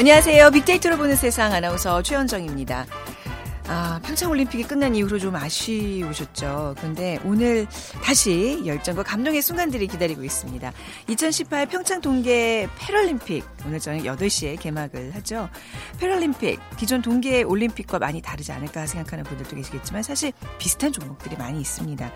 안녕하세요. 빅데이터로 보는 세상 아나운서 최현정입니다. 아, 평창올림픽이 끝난 이후로 좀 아쉬우셨죠. 그런데 오늘 다시 열정과 감동의 순간들이 기다리고 있습니다. 2018 평창 동계 패럴림픽 오늘 저녁 8시에 개막을 하죠. 패럴림픽 기존 동계 올림픽과 많이 다르지 않을까 생각하는 분들도 계시겠지만 사실 비슷한 종목들이 많이 있습니다.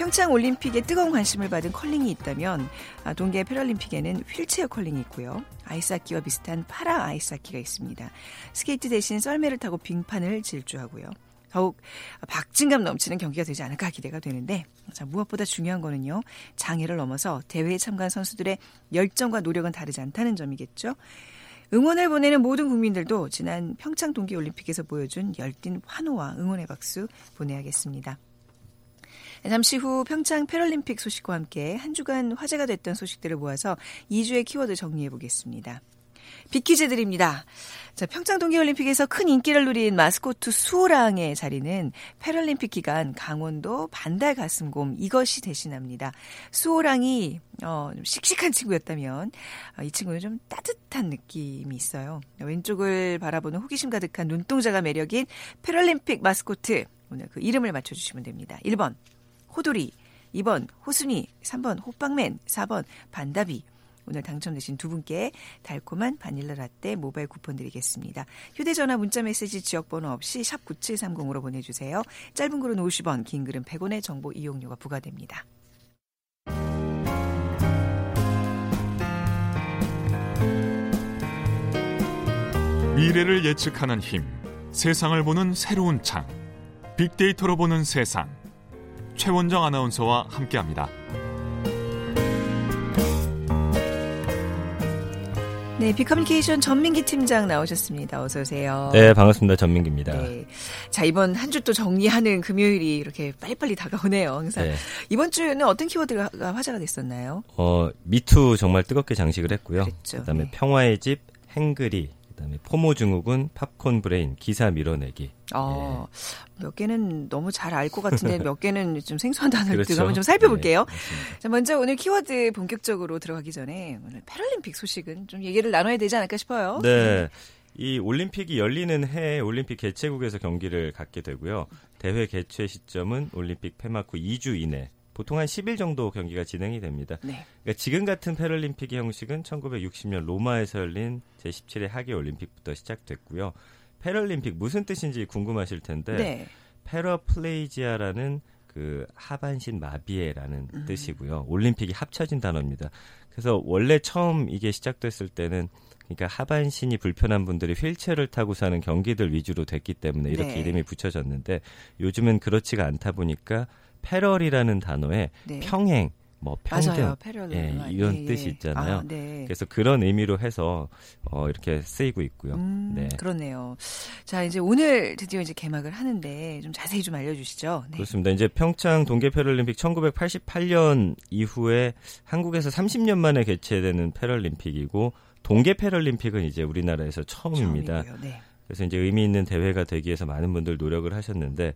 평창 올림픽에 뜨거운 관심을 받은 컬링이 있다면 아, 동계 패럴림픽에는 휠체어 컬링이 있고요. 아이스하키와 비슷한 파라 아이스하키가 있습니다. 스케이트 대신 썰매를 타고 빙판을 질주하고요. 더욱 박진감 넘치는 경기가 되지 않을까 기대가 되는데 자, 무엇보다 중요한 거는요. 장애를 넘어서 대회에 참가한 선수들의 열정과 노력은 다르지 않다는 점이겠죠. 응원을 보내는 모든 국민들도 지난 평창 동계올림픽에서 보여준 열띤 환호와 응원의 박수 보내야겠습니다. 잠시 후 평창 패럴림픽 소식과 함께 한 주간 화제가 됐던 소식들을 모아서 이 주의 키워드 정리해 보겠습니다. 퀴즈 드립니다. 자, 평창 동계올림픽에서 큰 인기를 누린 마스코트 수호랑의 자리는 패럴림픽 기간 강원도 반달 가슴곰 이것이 대신합니다. 수호랑이 어, 좀 씩씩한 친구였다면 어, 이 친구는 좀 따뜻한 느낌이 있어요. 왼쪽을 바라보는 호기심 가득한 눈동자가 매력인 패럴림픽 마스코트 오늘 그 이름을 맞춰주시면 됩니다. 1번 호돌이, 2번 호순이, 3번 호빵맨, 4번 반다비. 오늘 당첨되신 두 분께 달콤한 바닐라 라떼 모바일 쿠폰 드리겠습니다. 휴대전화 문자메시지 지역번호 없이 샵 9730으로 보내주세요. 짧은 글은 50원, 긴 글은 100원의 정보 이용료가 부과됩니다. 미래를 예측하는 힘, 세상을 보는 새로운 창, 빅데이터로 보는 세상. 최원정 아나운서와 함께합니다. 네, 비커뮤니케이션 전민기 팀장 나오셨습니다. 어서 오세요. 네, 반갑습니다. 전민기입니다. 네. 자, 이번 한 주 또 정리하는 금요일이 이렇게 빨리빨리 다가오네요. 항상. 네. 이번 주에는 어떤 키워드가 화제가 됐었나요? 어, 미투 정말 뜨겁게 장식을 했고요. 그랬죠. 그다음에 네. 평화의 집, hangry, 그다음에 FOMO 증후군, 팝콘 브레인, 기사 밀어내기. 어, 예. 몇 개는 너무 잘 알 것 같은데 몇 개는 좀 생소한 단어를 그렇죠. 한번 좀 살펴볼게요. 네, 자, 먼저 오늘 키워드 본격적으로 들어가기 전에 오늘 패럴림픽 소식은 좀 얘기를 나눠야 되지 않을까 싶어요. 네. 이 올림픽이 열리는 해에 올림픽 개최국에서 경기를 갖게 되고요. 대회 개최 시점은 올림픽 폐막 후 2주 이내 보통 한 10일 정도 경기가 진행이 됩니다. 네. 그러니까 지금 같은 패럴림픽의 형식은 1960년 로마에서 열린 제17회 하계 올림픽부터 시작됐고요. 패럴림픽 무슨 뜻인지 궁금하실 텐데 네. 패러플레이지아라는 그 하반신 마비에라는 음. 뜻이고요. 올림픽이 합쳐진 단어입니다. 그래서 원래 처음 이게 시작됐을 때는 그러니까 하반신이 불편한 분들이 휠체어를 타고 사는 경기들 위주로 됐기 때문에 이렇게 네. 이름이 붙여졌는데 요즘은 그렇지가 않다 보니까 패럴이라는 단어에 네. 평행 뭐 평등 예, 이런 예, 예. 뜻이 있잖아요. 아, 네. 그래서 그런 의미로 해서 어, 이렇게 쓰이고 있고요. 음, 네. 그렇네요. 자 이제 오늘 드디어 이제 개막을 하는데 좀 자세히 좀 알려주시죠. 네. 그렇습니다. 이제 평창 동계 패럴림픽 1988년 이후에 한국에서 30년 만에 개최되는 패럴림픽이고 동계 패럴림픽은 이제 우리나라에서 처음입니다. 네. 그래서 이제 의미 있는 대회가 되기 위해서 많은 분들 노력을 하셨는데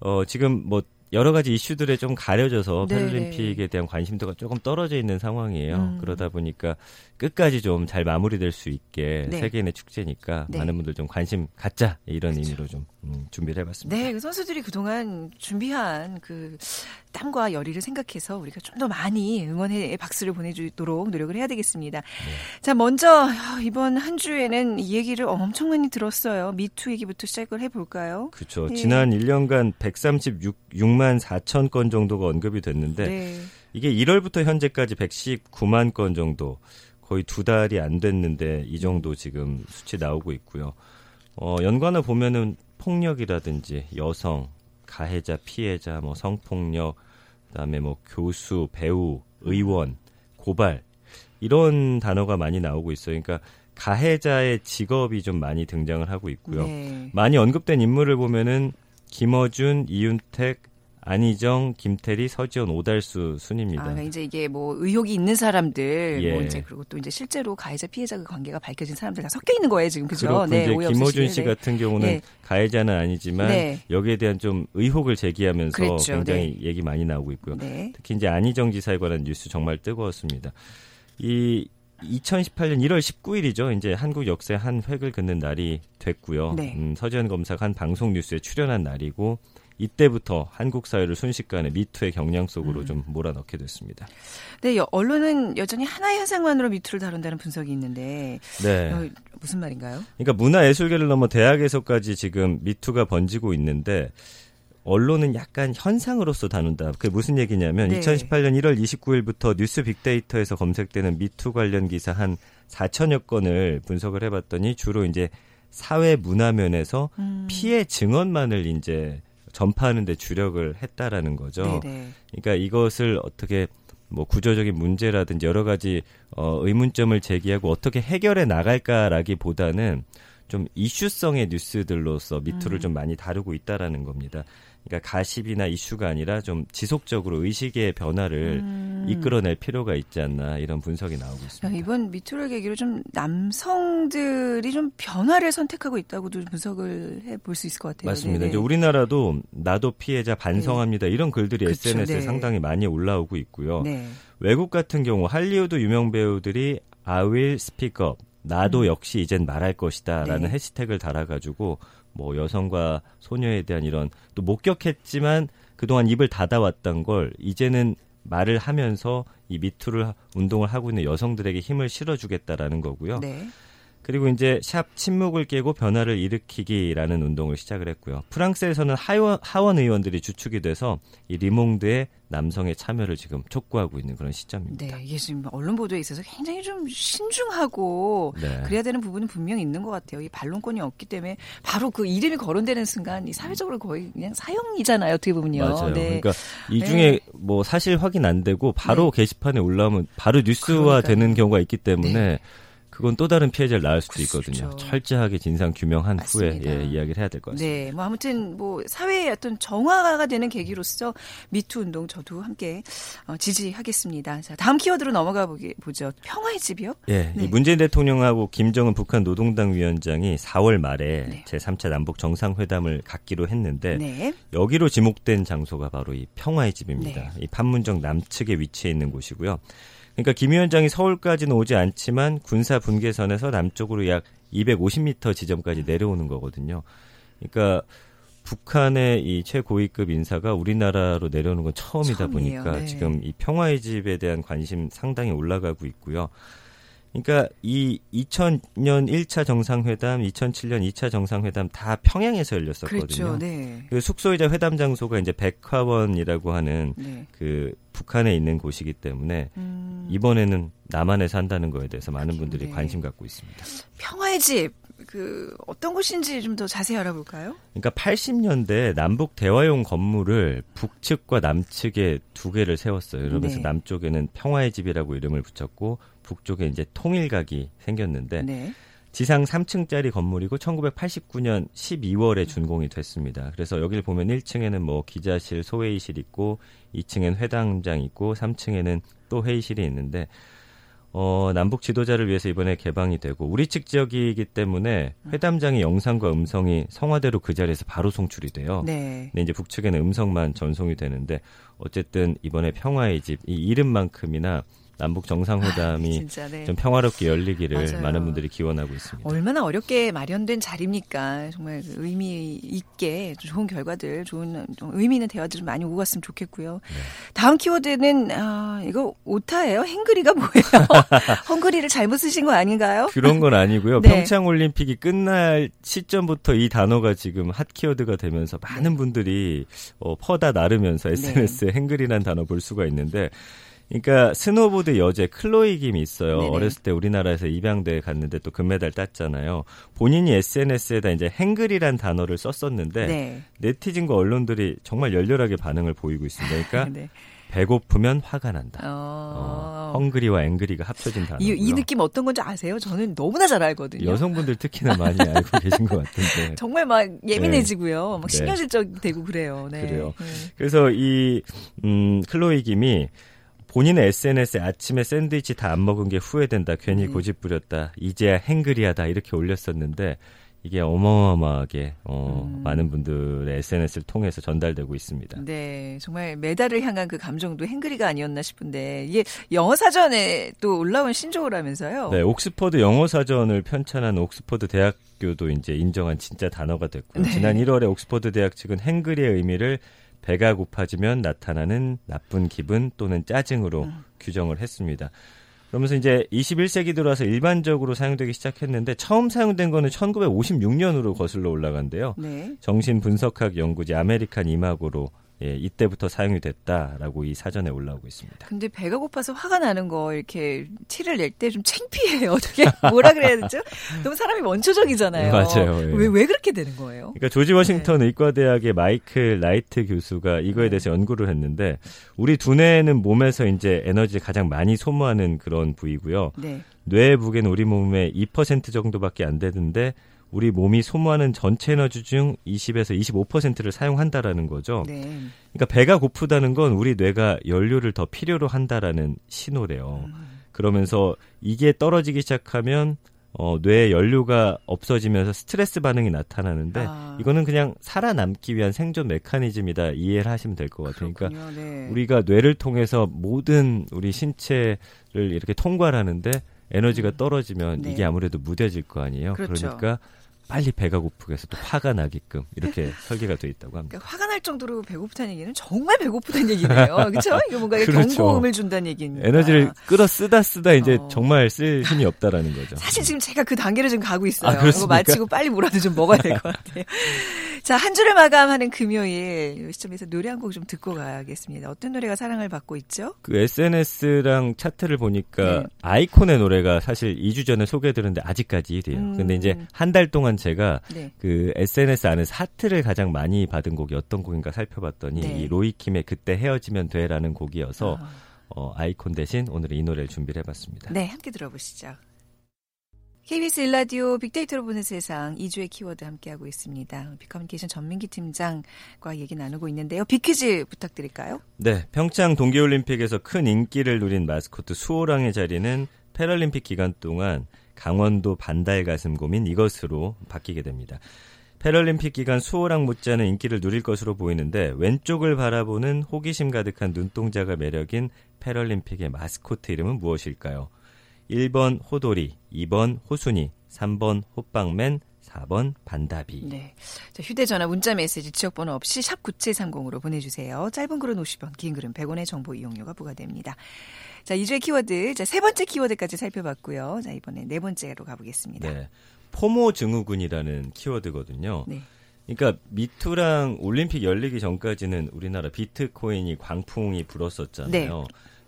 어, 지금 뭐 여러 가지 이슈들에 좀 가려져서 네네. 패럴림픽에 대한 관심도가 조금 떨어져 있는 상황이에요. 음. 그러다 보니까 끝까지 좀 잘 마무리될 수 있게 네. 세계인의 축제니까 네. 많은 분들 좀 관심 갖자 이런 그렇죠. 의미로 좀 음, 준비를 해봤습니다. 네, 그 선수들이 그동안 준비한 그 땀과 열의를 생각해서 우리가 좀 더 많이 응원의 박수를 보내주도록 노력을 해야 되겠습니다. 네. 자, 먼저 이번 한 주에는 이 얘기를 엄청 많이 들었어요. 미투 얘기부터 시작을 해볼까요? 그렇죠. 네. 지난 1년간 136만 4천 건 정도가 언급이 됐는데 네. 이게 1월부터 현재까지 119만 건 정도 거의 두 달이 안 됐는데 이 정도 지금 수치 나오고 있고요. 어, 연관을 보면은 폭력이라든지 여성, 가해자, 피해자, 뭐 성폭력, 그다음에 뭐 교수, 배우, 의원, 고발 이런 단어가 많이 나오고 있어요. 그러니까 가해자의 직업이 좀 많이 등장을 하고 있고요. 네. 많이 언급된 인물을 보면은 김어준, 이윤택, 안희정, 김태리, 서지원, 오달수 순입니다. 아, 그러니까 이제 이게 뭐 의혹이 있는 사람들, 뭐 예. 뭐 이제 그리고 또 이제 실제로 가해자 피해자 그 관계가 밝혀진 사람들 다 섞여 있는 거예요 지금 그죠? 네, 이제 김호준 씨 네. 같은 경우는 네. 가해자는 아니지만 네. 여기에 대한 좀 의혹을 제기하면서 그랬죠. 굉장히 네. 얘기 많이 나오고 있고요. 네. 특히 이제 안희정 지사에 관한 뉴스 정말 뜨거웠습니다. 이 2018년 1월 19일이죠. 이제 한국 역사의 한 획을 긋는 날이 됐고요. 네. 음, 서지현 검사가 한 방송 뉴스에 출연한 날이고 이때부터 한국 사회를 순식간에 미투의 경향 속으로 음. 좀 몰아넣게 됐습니다. 네, 언론은 여전히 하나의 현상만으로 미투를 다룬다는 분석이 있는데 네. 어, 무슨 말인가요? 그러니까 문화예술계를 넘어 대학에서까지 지금 미투가 번지고 있는데 언론은 약간 현상으로서 다룬다. 그게 무슨 얘기냐면 네. 2018년 1월 29일부터 뉴스 빅데이터에서 검색되는 미투 관련 기사 한 4천여 건을 분석을 해봤더니 주로 이제 사회 문화 면에서 음. 피해 증언만을 이제 전파하는 데 주력을 했다라는 거죠. 네네. 그러니까 이것을 어떻게 뭐 구조적인 문제라든지 여러 가지 어 의문점을 제기하고 어떻게 해결해 나갈까라기보다는 좀 이슈성의 뉴스들로서 미투를 음. 좀 많이 다루고 있다라는 겁니다. 그러니까 가십이나 이슈가 아니라 좀 지속적으로 의식의 변화를 음. 이끌어낼 필요가 있지 않나 이런 분석이 나오고 있습니다. 이번 미투를 계기로 좀 남성들이 좀 변화를 선택하고 있다고도 분석을 해볼 수 있을 것 같아요. 맞습니다. 이제 우리나라도 나도 피해자 반성합니다 네. 이런 글들이 그쵸, SNS에 네. 상당히 많이 올라오고 있고요. 네. 외국 같은 경우 할리우드 유명 배우들이 I will speak up 나도 음. 역시 이젠 말할 것이다라는 네. 해시태그를 달아가지고 뭐 여성과 소녀에 대한 이런 또 목격했지만 그동안 입을 닫아왔던 걸 이제는 말을 하면서 이 미투를 운동을 하고 있는 여성들에게 힘을 실어주겠다라는 거고요. 네. 그리고 이제 샵 침묵을 깨고 변화를 일으키기라는 운동을 시작을 했고요. 프랑스에서는 하원, 하원 의원들이 주축이 돼서 이 리몽드의 남성의 참여를 지금 촉구하고 있는 그런 시점입니다. 네, 이게 지금 언론 보도에 있어서 굉장히 좀 신중하고 네. 그래야 되는 부분은 분명히 있는 것 같아요. 이 반론권이 없기 때문에 바로 그 이름이 거론되는 순간 이 사회적으로 거의 그냥 사형이잖아요. 어떻게 보면요. 맞아요. 네. 그러니까 이 네. 중에 네. 뭐 사실 확인 안 되고 바로 네. 게시판에 올라오면 바로 뉴스화 되는 경우가 있기 때문에 네. 그건 또 다른 피해자를 낳을 수도 있거든요. 그렇죠. 철저하게 진상 규명한 맞습니다. 후에 예, 이야기를 해야 될 것 같습니다. 네, 뭐 아무튼 뭐 사회의 어떤 정화가 되는 계기로서 미투 운동 저도 함께 어, 지지하겠습니다. 자, 다음 키워드로 넘어가 보기 보죠. 평화의 집이요? 예, 네. 이 문재인 대통령하고 김정은 북한 노동당 위원장이 4월 말에 네. 제3차 남북 정상회담을 갖기로 했는데 네. 여기로 지목된 장소가 바로 이 평화의 집입니다. 네. 이 판문점 남측에 위치해 있는 곳이고요. 그러니까 김 위원장이 서울까지는 오지 않지만 군사 분계선에서 남쪽으로 약 250m 지점까지 내려오는 거거든요. 그러니까 북한의 이 최고위급 인사가 우리나라로 내려오는 건 처음이다 처음이에요. 보니까 네. 지금 이 평화의 집에 대한 관심 상당히 올라가고 있고요. 그러니까 이 2000년 1차 정상회담, 2007년 2차 정상회담 다 평양에서 열렸었거든요. 그렇죠. 네. 그 숙소이자 회담 장소가 이제 백화원이라고 하는 네. 그 북한에 있는 곳이기 때문에 음. 이번에는 남한에서 한다는 거에 대해서 많은 분들이 네. 관심 갖고 있습니다. 평화의 집. 그 어떤 곳인지 좀 더 자세히 알아볼까요? 그러니까 80년대 남북 대화용 건물을 북측과 남측에 두 개를 세웠어요. 그러면서 네. 남쪽에는 평화의 집이라고 이름을 붙였고 북쪽에 이제 통일각이 생겼는데 네. 지상 3층짜리 건물이고 1989년 12월에 준공이 됐습니다. 그래서 여기를 보면 1층에는 뭐 기자실, 소회의실 있고 2층엔 회담장 있고 3층에는 또 회의실이 있는데 어, 남북 지도자를 위해서 이번에 개방이 되고 우리 측 지역이기 때문에 회담장의 영상과 음성이 성화대로 그 자리에서 바로 송출이 돼요. 네. 근데 이제 북측에는 음성만 전송이 되는데 어쨌든 이번에 평화의 집 이 이름만큼이나 남북 정상회담이 아, 네. 좀 평화롭게 열리기를 맞아요. 많은 분들이 기원하고 있습니다. 얼마나 어렵게 마련된 자리입니까? 정말 그 의미 있게 좋은 결과들, 좋은 의미 있는 대화들을 많이 오고 갔으면 좋겠고요. 네. 다음 키워드는 아, 이거 오타예요? hangry가 뭐예요? hungry를 잘못 쓰신 거 아닌가요? 그런 건 아니고요. 네. 평창 올림픽이 끝날 시점부터 이 단어가 지금 핫 키워드가 되면서 많은 네. 분들이 어, 퍼다 나르면서 SNS에 네. hangry란 단어 볼 수가 있는데 그러니까 스노보드 여제 클로이 김이 있어요. 네네. 어렸을 때 우리나라에서 입양돼 갔는데 또 금메달 땄잖아요. 본인이 SNS에다 이제 행글이란 단어를 썼었는데 네. 네티즌과 언론들이 정말 열렬하게 반응을 보이고 있습니다. 그러니까 네. 배고프면 화가 난다. 어... 어, 헝그리와 앵그리가 합쳐진 단어. 이, 이 느낌 어떤 건지 아세요? 저는 너무나 잘 알거든요. 여성분들 특히나 많이 알고 계신 것 같은데. 정말 막 예민해지고요. 네. 막 신경질적 되고 그래요. 네. 그래요. 네. 그래서 이 음, 클로이 김이 본인의 SNS에 아침에 샌드위치 다 안 먹은 게 후회된다. 괜히 음. 고집 부렸다. 이제야 행그리하다. 이렇게 올렸었는데 이게 어마어마하게 어, 음. 많은 분들의 SNS를 통해서 전달되고 있습니다. 네, 정말 메달을 향한 그 감정도 행그리가 아니었나 싶은데 이게 영어 사전에 또 올라온 신조어라면서요? 네, 옥스퍼드 영어 사전을 편찬한 옥스퍼드 대학교도 이제 인정한 진짜 단어가 됐고요. 네. 지난 1월에 옥스퍼드 대학 측은 행그리의 의미를 배가 고파지면 나타나는 나쁜 기분 또는 짜증으로 음. 규정을 했습니다. 그러면서 이제 21세기 들어와서 일반적으로 사용되기 시작했는데 처음 사용된 거는 1956년으로 거슬러 올라간대요. 네. 정신 분석학 연구지 American Imago로 예, 이때부터 사용이 됐다라고 이 사전에 올라오고 있습니다. 근데 배가 고파서 화가 나는 거 이렇게 티를 낼 때 좀 창피해요. 어떻게 뭐라 그래야 되죠? 너무 사람이 원초적이잖아요. 맞아요. 예. 왜, 왜 그렇게 되는 거예요? 그러니까 조지 워싱턴 네. 의과대학의 마이클 라이트 교수가 이거에 네. 대해서 연구를 했는데 우리 두뇌는 몸에서 이제 에너지를 가장 많이 소모하는 그런 부위고요. 네. 뇌 무게는 우리 몸의 2% 정도밖에 안 되는데 우리 몸이 소모하는 전체 에너지 중 20에서 25%를 사용한다라는 거죠. 네. 그러니까 배가 고프다는 건 우리 뇌가 연료를 더 필요로 한다라는 신호래요. 음. 그러면서 이게 떨어지기 시작하면 어, 뇌에 연료가 없어지면서 스트레스 반응이 나타나는데 아. 이거는 그냥 살아남기 위한 생존 메커니즘이다 이해를 하시면 될 것 같아요. 그러니까 네. 우리가 뇌를 통해서 모든 우리 신체를 이렇게 통과를 하는데 에너지가 음. 떨어지면 네. 이게 아무래도 무뎌질 거 아니에요. 그렇죠. 그러니까 빨리 배가 고프게 해서 또 화가 나게끔 이렇게 설계가 돼 있다고 합니다. 그러니까 화가 날 정도로 배고프다는 얘기는 정말 배고프다는 얘기네요. 그렇죠? 이거 뭔가 그렇죠. 경고음을 준다는 얘기니까. 에너지를 끌어 쓰다 쓰다 이제 어. 정말 쓸 힘이 없다라는 거죠. 사실 지금 제가 그 단계를 지금 가고 있어요. 아, 이거 마치고 빨리 뭐라도 좀 먹어야 될 것 같아요. 자, 한 주를 마감하는 금요일 이 시점에서 노래 한 곡 좀 듣고 가겠습니다. 어떤 노래가 사랑을 받고 있죠? 그 SNS랑 차트를 보니까 네. 아이콘의 노래가 사실 2주 전에 소개해드렸는데 아직까지 1위에요. 음. 근데 이제 한 달 동안 제가 네. 그 SNS 안에서 하트를 가장 많이 받은 곡이 어떤 곡인가 살펴봤더니 네. 이 로이킴의 그때 헤어지면 돼라는 곡이어서 아. 어, 아이콘 대신 오늘 이 노래를 준비를 해봤습니다. 네, 함께 들어보시죠. KBS 일라디오 빅데이터로 보는 세상 2주의 키워드 함께하고 있습니다. 빅커뮤니케이션 전민기 팀장과 얘기 나누고 있는데요. 빅퀴즈 부탁드릴까요? 네, 평창 동계올림픽에서 큰 인기를 누린 마스코트 수호랑의 자리는 패럴림픽 기간 동안 강원도 반달 가슴 고민 이것으로 바뀌게 됩니다. 패럴림픽 기간 수호랑 못지않은 인기를 누릴 것으로 보이는데 왼쪽을 바라보는 호기심 가득한 눈동자가 매력인 패럴림픽의 마스코트 이름은 무엇일까요? 1번 호돌이, 2번 호순이, 3번 호빵맨, 4번 반다비. 네. 자, 휴대전화 문자 메시지 지역번호 없이 샵 9730으로 보내주세요. 짧은 글은 50원, 긴 글은 100원의 정보 이용료가 부과됩니다. 자, 2주의 키워드. 자, 세 번째 키워드까지 살펴봤고요. 자, 이번에 네 번째로 가보겠습니다. 네. 포모 증후군이라는 키워드거든요. 네. 그러니까 미투랑 올림픽 열리기 전까지는 우리나라 비트코인이 광풍이 불었었잖아요. 네.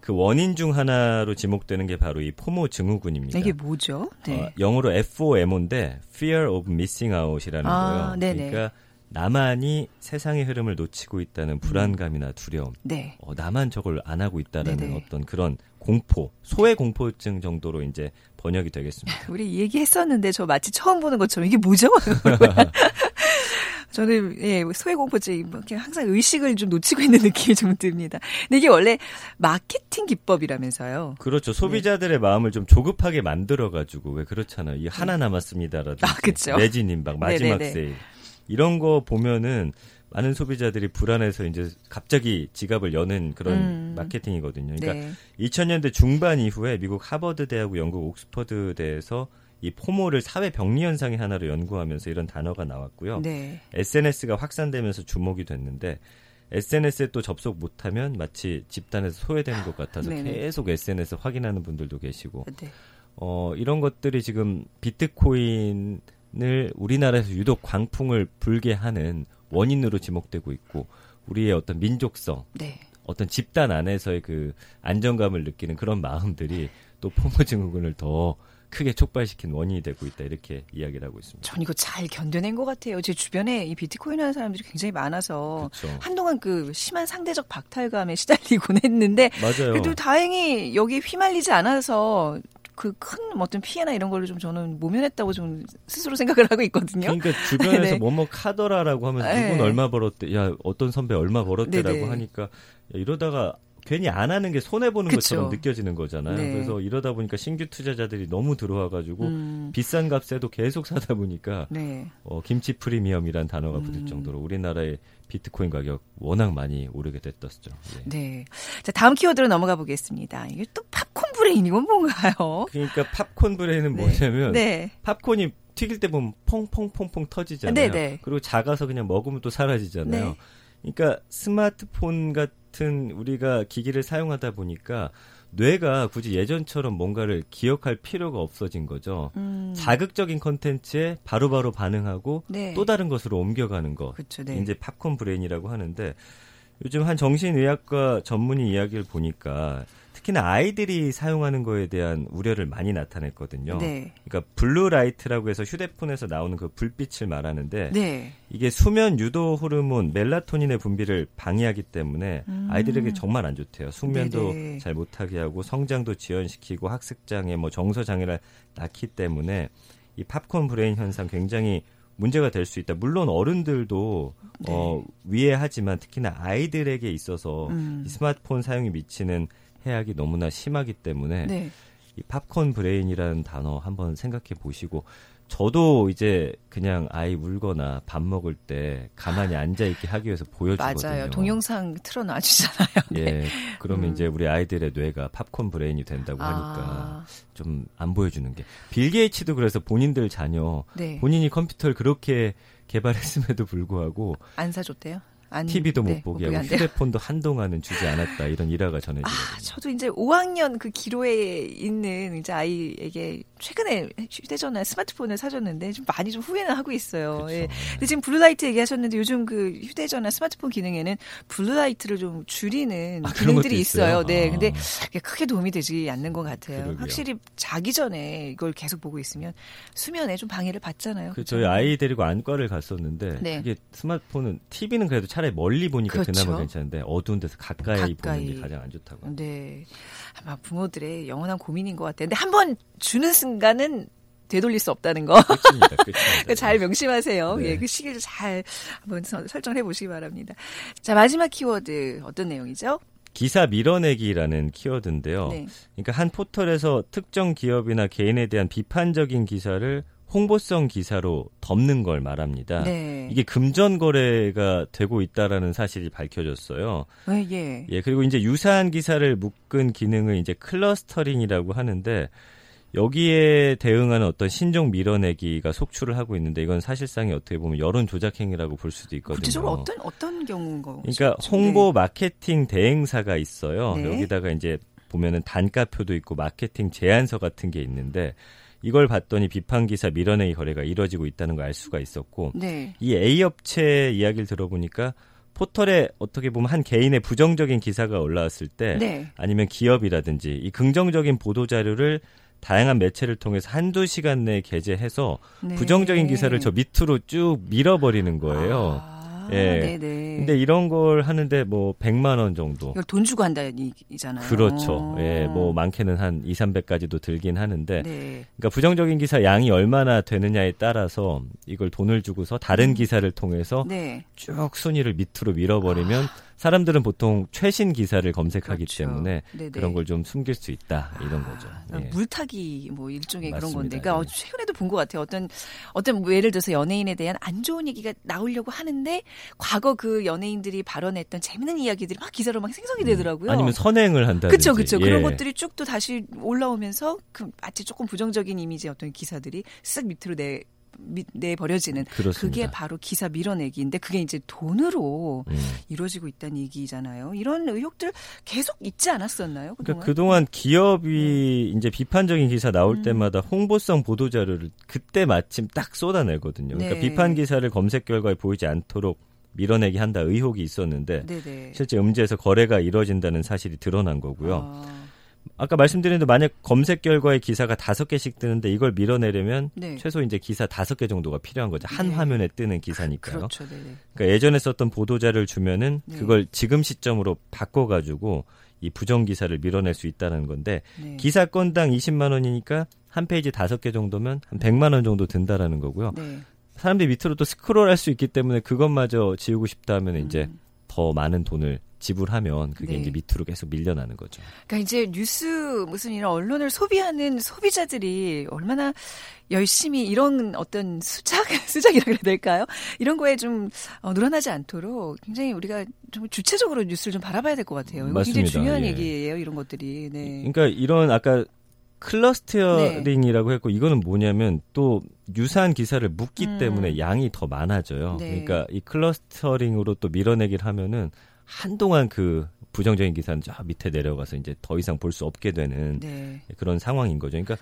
그 원인 중 하나로 지목되는 게 바로 이 포모 증후군입니다. 이게 뭐죠? 네. 어, 영어로 FOMO인데 Fear of Missing Out이라는 아, 거예요. 네네. 그러니까 나만이 세상의 흐름을 놓치고 있다는 불안감이나 두려움. 네. 어, 나만 저걸 안 하고 있다라는 네네. 어떤 그런 공포, 소외 공포증 정도로 이제 번역이 되겠습니다. 우리 얘기했었는데 저 마치 처음 보는 것처럼 이게 뭐죠? 저는 예, 소외공포증 뭐 항상 의식을 좀 놓치고 있는 느낌이 좀 듭니다. 근데 이게 원래 마케팅 기법이라면서요. 그렇죠. 소비자들의 네. 마음을 좀 조급하게 만들어 가지고 왜 그렇잖아요. 이 하나 네. 남았습니다라든지 아, 그렇죠. 매진 임박 마지막 네네네. 세일 이런 거 보면은 많은 소비자들이 불안해서 이제 갑자기 지갑을 여는 그런 음. 마케팅이거든요. 그러니까 네. 2000년대 중반 이후에 미국 하버드 대하고 영국 옥스퍼드 대에서 이 포모를 사회 병리 현상의 하나로 연구하면서 이런 단어가 나왔고요. 네. SNS가 확산되면서 주목이 됐는데 SNS에 또 접속 못하면 마치 집단에서 소외되는 것 같아서 네네. 계속 SNS 확인하는 분들도 계시고 네. 어, 이런 것들이 지금 비트코인을 우리나라에서 유독 광풍을 불게 하는 원인으로 지목되고 있고 우리의 어떤 민족성, 네. 어떤 집단 안에서의 그 안정감을 느끼는 그런 마음들이 또 포모 증후군을 더 크게 촉발시킨 원인이 되고 있다 이렇게 이야기를 하고 있습니다. 전 이거 잘 견뎌낸 것 같아요. 제 주변에 이 비트코인 하는 사람들이 굉장히 많아서 그렇죠. 한동안 그 심한 상대적 박탈감에 시달리곤 했는데 맞아요. 그래도 다행히 여기 휘말리지 않아서 그큰 어떤 피해나 이런 걸로 좀 저는 모면했다고 좀 스스로 생각을 하고 있거든요. 그러니까 주변에서 네. 뭐뭐 카더라라고 누군 네. 얼마 벌었대, 야 어떤 선배 얼마 벌었대라고 네네. 하니까 야, 이러다가 괜히 안 하는 게 손해 보는 것처럼 느껴지는 거잖아요. 네. 그래서 이러다 보니까 신규 투자자들이 너무 들어와가지고 음. 비싼 값에도 계속 사다 보니까 네. 어, 김치 프리미엄이란 단어가 붙을 음. 정도로 우리나라의 비트코인 가격 워낙 많이 오르게 됐었죠. 예. 네. 자 다음 키워드로 넘어가 보겠습니다. 이게 또 팝콘 브레인 이건 뭔가요? 그러니까 팝콘 브레인은 네. 뭐냐면 네. 팝콘이 튀길 때 보면 퐁퐁퐁퐁 터지잖아요. 네네. 네. 그리고 작아서 그냥 먹으면 또 사라지잖아요. 네. 그러니까 스마트폰 같은 우리가 기기를 사용하다 보니까 뇌가 굳이 예전처럼 뭔가를 기억할 필요가 없어진 거죠. 음. 자극적인 컨텐츠에 바로바로 반응하고 네. 또 다른 것으로 옮겨가는 거. 그쵸, 네. 이제 팝콘 브레인이라고 하는데 요즘 한 정신의학과 전문의 이야기를 보니까 특히나 아이들이 사용하는 거에 대한 우려를 많이 나타냈거든요. 네. 그러니까 blue light라고 해서 휴대폰에서 나오는 그 불빛을 말하는데 네. 이게 수면 유도 호르몬 멜라토닌의 분비를 방해하기 때문에 음. 아이들에게 정말 안 좋대요. 숙면도 네네. 잘 못하게 하고 성장도 지연시키고 학습 장애, 뭐 정서 장애를 낳기 때문에 이 popcorn brain 현상 굉장히 문제가 될 수 있다. 물론 어른들도 네. 어, 위해하지만 특히나 아이들에게 있어서 음. 이 스마트폰 사용이 미치는 해악이 너무나 심하기 때문에 네. 이 popcorn brain이라는 단어 한번 생각해 보시고 저도 이제 그냥 아이 울거나 밥 먹을 때 가만히 앉아 있게 하기 위해서 보여주거든요. 맞아요. 동영상 틀어놔 주잖아요. 네. 예. 그러면 음. 이제 우리 아이들의 뇌가 popcorn brain이 된다고 아. 하니까 좀 안 보여주는 게. 빌 게이츠도 그래서 본인들 자녀 네. 본인이 컴퓨터를 그렇게 개발했음에도 불구하고 안 사줬대요. 안, TV도 못 네, 보게 하고 휴대폰도 한동안은 주지 않았다 이런 일화가 전해지거든요. 아, 저도 이제 5학년 그 기로에 있는 이제 아이에게 최근에 휴대전화 스마트폰을 사줬는데 좀 많이 좀 후회는 하고 있어요. 예. 근데 지금 blue light 얘기하셨는데 요즘 그 휴대전화 스마트폰 기능에는 blue light를 좀 줄이는 아, 기능들이 있어요. 네, 아. 근데 크게 도움이 되지 않는 것 같아요. 그러게요. 확실히 자기 전에 이걸 계속 보고 있으면 수면에 좀 방해를 받잖아요. 그 저희 아이 데리고 안과를 갔었는데 네. 이게 스마트폰은 TV는 그래도 차라리 멀리 보니까 그렇죠. 그나마 괜찮은데 어두운 데서 가까이, 가까이, 보는 게 가장 안 좋다고. 네, 아마 부모들의 영원한 고민인 것 같아요. 근데 한 번 주는 순간은 되돌릴 수 없다는 거. 끝입니다, 끝입니다. 잘 명심하세요. 네. 예, 그 시기를 잘 한번 설정해 보시기 바랍니다. 자, 마지막 키워드 어떤 내용이죠? 기사 밀어내기라는 키워드인데요. 네. 그러니까 한 포털에서 특정 기업이나 개인에 대한 비판적인 기사를 홍보성 기사로 덮는 걸 말합니다. 네. 이게 금전 거래가 되고 있다라는 사실이 밝혀졌어요. 네, 예. 예, 그리고 이제 유사한 기사를 묶은 기능을 이제 clustering이라고 하는데 여기에 대응하는 어떤 신종 밀어내기가 속출을 하고 있는데 이건 사실상이 어떻게 보면 여론 조작 행위라고 볼 수도 있거든요. 구체적으로 어떤 어떤 경우인가? 그러니까 홍보 네. 마케팅 대행사가 있어요. 네. 여기다가 이제 보면은 단가표도 있고 마케팅 제안서 같은 게 있는데 이걸 봤더니 비판 기사 밀어내기 거래가 이뤄지고 있다는 걸 알 수가 있었고 네. 이 A 업체 이야기를 들어보니까 포털에 어떻게 보면 한 개인의 부정적인 기사가 올라왔을 때 네. 아니면 기업이라든지 이 긍정적인 보도 자료를 다양한 매체를 통해서 한두 시간 내에 게재해서 네. 부정적인 기사를 저 밑으로 쭉 밀어버리는 거예요. 아. 예. 네네. 근데 이런 걸 하는데 뭐 100만 원 정도. 이걸 돈 주고 한다는 얘기잖아요. 그렇죠. 예. 뭐 많게는 한 2, 300까지도 들긴 하는데. 네. 그러니까 부정적인 기사 양이 얼마나 되느냐에 따라서 이걸 돈을 주고서 다른 음. 기사를 통해서 네. 쭉 순위를 밑으로 밀어버리면 아. 사람들은 보통 최신 기사를 검색하기 그렇죠. 때문에 네네. 그런 걸 좀 숨길 수 있다 이런 아, 거죠. 예. 물타기 뭐 일종의 맞습니다. 그런 건데, 그러니까 예. 최근에도 본 것 같아요. 어떤 어떤 뭐 예를 들어서 연예인에 대한 안 좋은 얘기가 나오려고 하는데 과거 그 연예인들이 발언했던 재밌는 이야기들이 막 기사로 막 생성이 음. 되더라고요. 아니면 선행을 한다. 그렇죠, 그렇죠. 예. 그런 것들이 쭉 또 다시 올라오면서 그 마치 조금 부정적인 이미지 어떤 기사들이 쓱 밑으로 내 내버려지는 그렇습니다. 그게 바로 기사 밀어내기인데 그게 이제 돈으로 음. 이루어지고 있다는 얘기잖아요. 이런 의혹들 계속 있지 않았었나요? 그동안, 그러니까 그동안 기업이 네. 이제 비판적인 기사 나올 음. 때마다 홍보성 보도 자료를 그때 마침 딱 쏟아내거든요. 그러니까 네. 비판 기사를 검색 결과에 보이지 않도록 밀어내기 한다 의혹이 있었는데 네네. 실제 음지에서 거래가 이뤄진다는 사실이 드러난 거고요. 아. 아까 말씀드린 대로 만약 검색 결과에 기사가 다섯 개씩 뜨는데 이걸 밀어내려면 네. 최소 이제 기사 다섯 개 정도가 필요한 거죠. 한 네. 화면에 뜨는 기사니까요. 그렇죠. 그러니까 예전에 썼던 보도자를 주면은 네. 그걸 지금 시점으로 바꿔 가지고 이 부정 기사를 밀어낼 수 있다는 건데 네. 기사 건당 20만 원이니까 한 페이지 다섯 개 정도면 한 100만 원 정도 든다라는 거고요. 네. 사람들이 밑으로 또 스크롤 할 수 있기 때문에 그것마저 지우고 싶다 하면 음. 이제 더 많은 돈을 지불하면 그게 네. 이제 밑으로 계속 밀려나는 거죠. 그러니까 이제 뉴스 무슨 이런 언론을 소비하는 소비자들이 얼마나 열심히 이런 어떤 수작 수작이라 그래야 될까요? 이런 거에 좀 어, 늘어나지 않도록 굉장히 우리가 좀 주체적으로 뉴스를 좀 바라봐야 될 것 같아요. 이거 굉장히 중요한 예. 얘기예요. 이런 것들이. 네. 그러니까 이런 아까 clustering이라고 했고 이거는 뭐냐면 또 유사한 기사를 묶기 음. 때문에 양이 더 많아져요. 네. 그러니까 이 clustering으로 또 밀어내기를 하면은 한동안 그 부정적인 기사는 저 밑에 내려가서 이제 더 이상 볼 수 없게 되는 네. 그런 상황인 거죠. 그러니까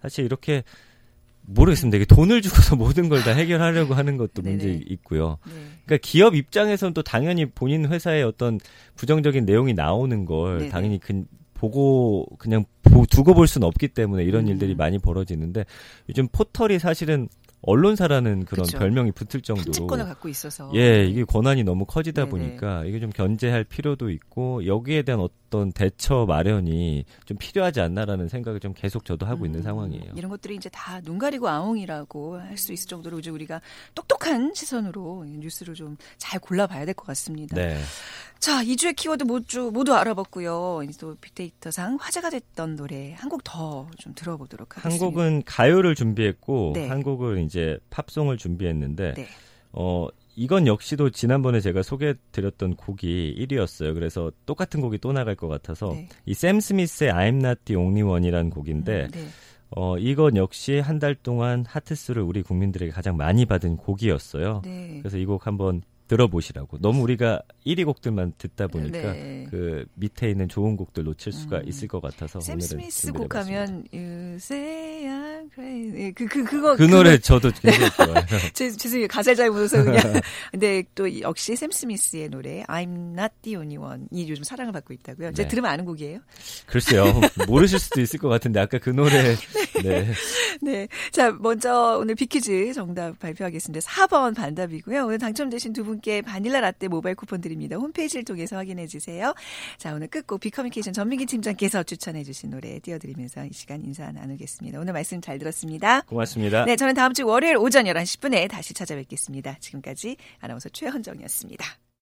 사실 이렇게 모르겠습니다. 이게 돈을 주고서 모든 걸 다 해결하려고 하는 것도 문제 있고요. 네. 그러니까 기업 입장에서는 또 당연히 본인 회사의 어떤 부정적인 내용이 나오는 걸 네네. 당연히 그, 보고 그냥 보, 두고 볼 수는 없기 때문에 이런 음. 일들이 많이 벌어지는데 요즘 포털이 사실은 언론사라는 그런 그쵸. 별명이 붙을 정도로 편집권을 갖고 있어서 예 이게 권한이 너무 커지다 네네. 보니까 이게 좀 견제할 필요도 있고 여기에 대한 어떤 대처 마련이 좀 필요하지 않나라는 생각을 좀 계속 저도 하고 음, 있는 상황이에요. 이런 것들이 이제 다 눈 가리고 아웅이라고 할 수 있을 정도로 이제 우리가 똑똑한 시선으로 뉴스를 좀 잘 골라봐야 될 것 같습니다. 네. 자, 2주의 키워드 모두, 모두 알아봤고요. 또 빅데이터상 화제가 됐던 노래 한 곡 더 좀 들어보도록 하겠습니다. 한 곡은 가요를 준비했고 네. 한 곡은 이제 팝송을 준비했는데 네. 어 이건 역시도 지난번에 제가 소개해드렸던 곡이 1위였어요. 그래서 똑같은 곡이 또 나갈 것 같아서 네. 이샘 스미스의 I'm Not The Only One이라는 곡인데 음, 네. 어, 이건 역시 한 달 동안 하트수를 우리 국민들에게 가장 많이 받은 곡이었어요. 네. 그래서 이 곡 한번 들어보시라고. 너무 우리가 1위 곡들만 듣다 보니까 네. 그 밑에 있는 좋은 곡들 놓칠 수가 음. 있을 것 같아서 샘 오늘은 스미스 곡하면 say I'm crazy 그, 그, 그거 그 노래 저도 굉장히 좋아요. 제, 죄송해요 가사를 잘 몰라서 그냥 근데 또 역시 샘 스미스의 노래 I'm Not The Only One이 요즘 사랑을 받고 있다고요. 네. 제가 들으면 아는 곡이에요? 글쎄요 모르실 수도 있을 것 같은데 아까 그 노래 네. 네. 자 먼저 오늘 비키즈 정답 발표하겠습니다. 4번 반답이고요. 오늘 당첨되신 두 분께 바닐라 라떼 모바일 쿠폰 드립니다. 홈페이지를 통해서 확인해 주세요. 자, 오늘 끝곡 비커뮤니케이션 전민기 팀장께서 추천해 주신 노래 띄워드리면서 이 시간 인사 나누겠습니다. 오늘 말씀 잘 들었습니다. 고맙습니다. 네, 저는 다음 주 월요일 오전 11시 10분에 다시 찾아뵙겠습니다. 지금까지 아나운서 최현정이었습니다.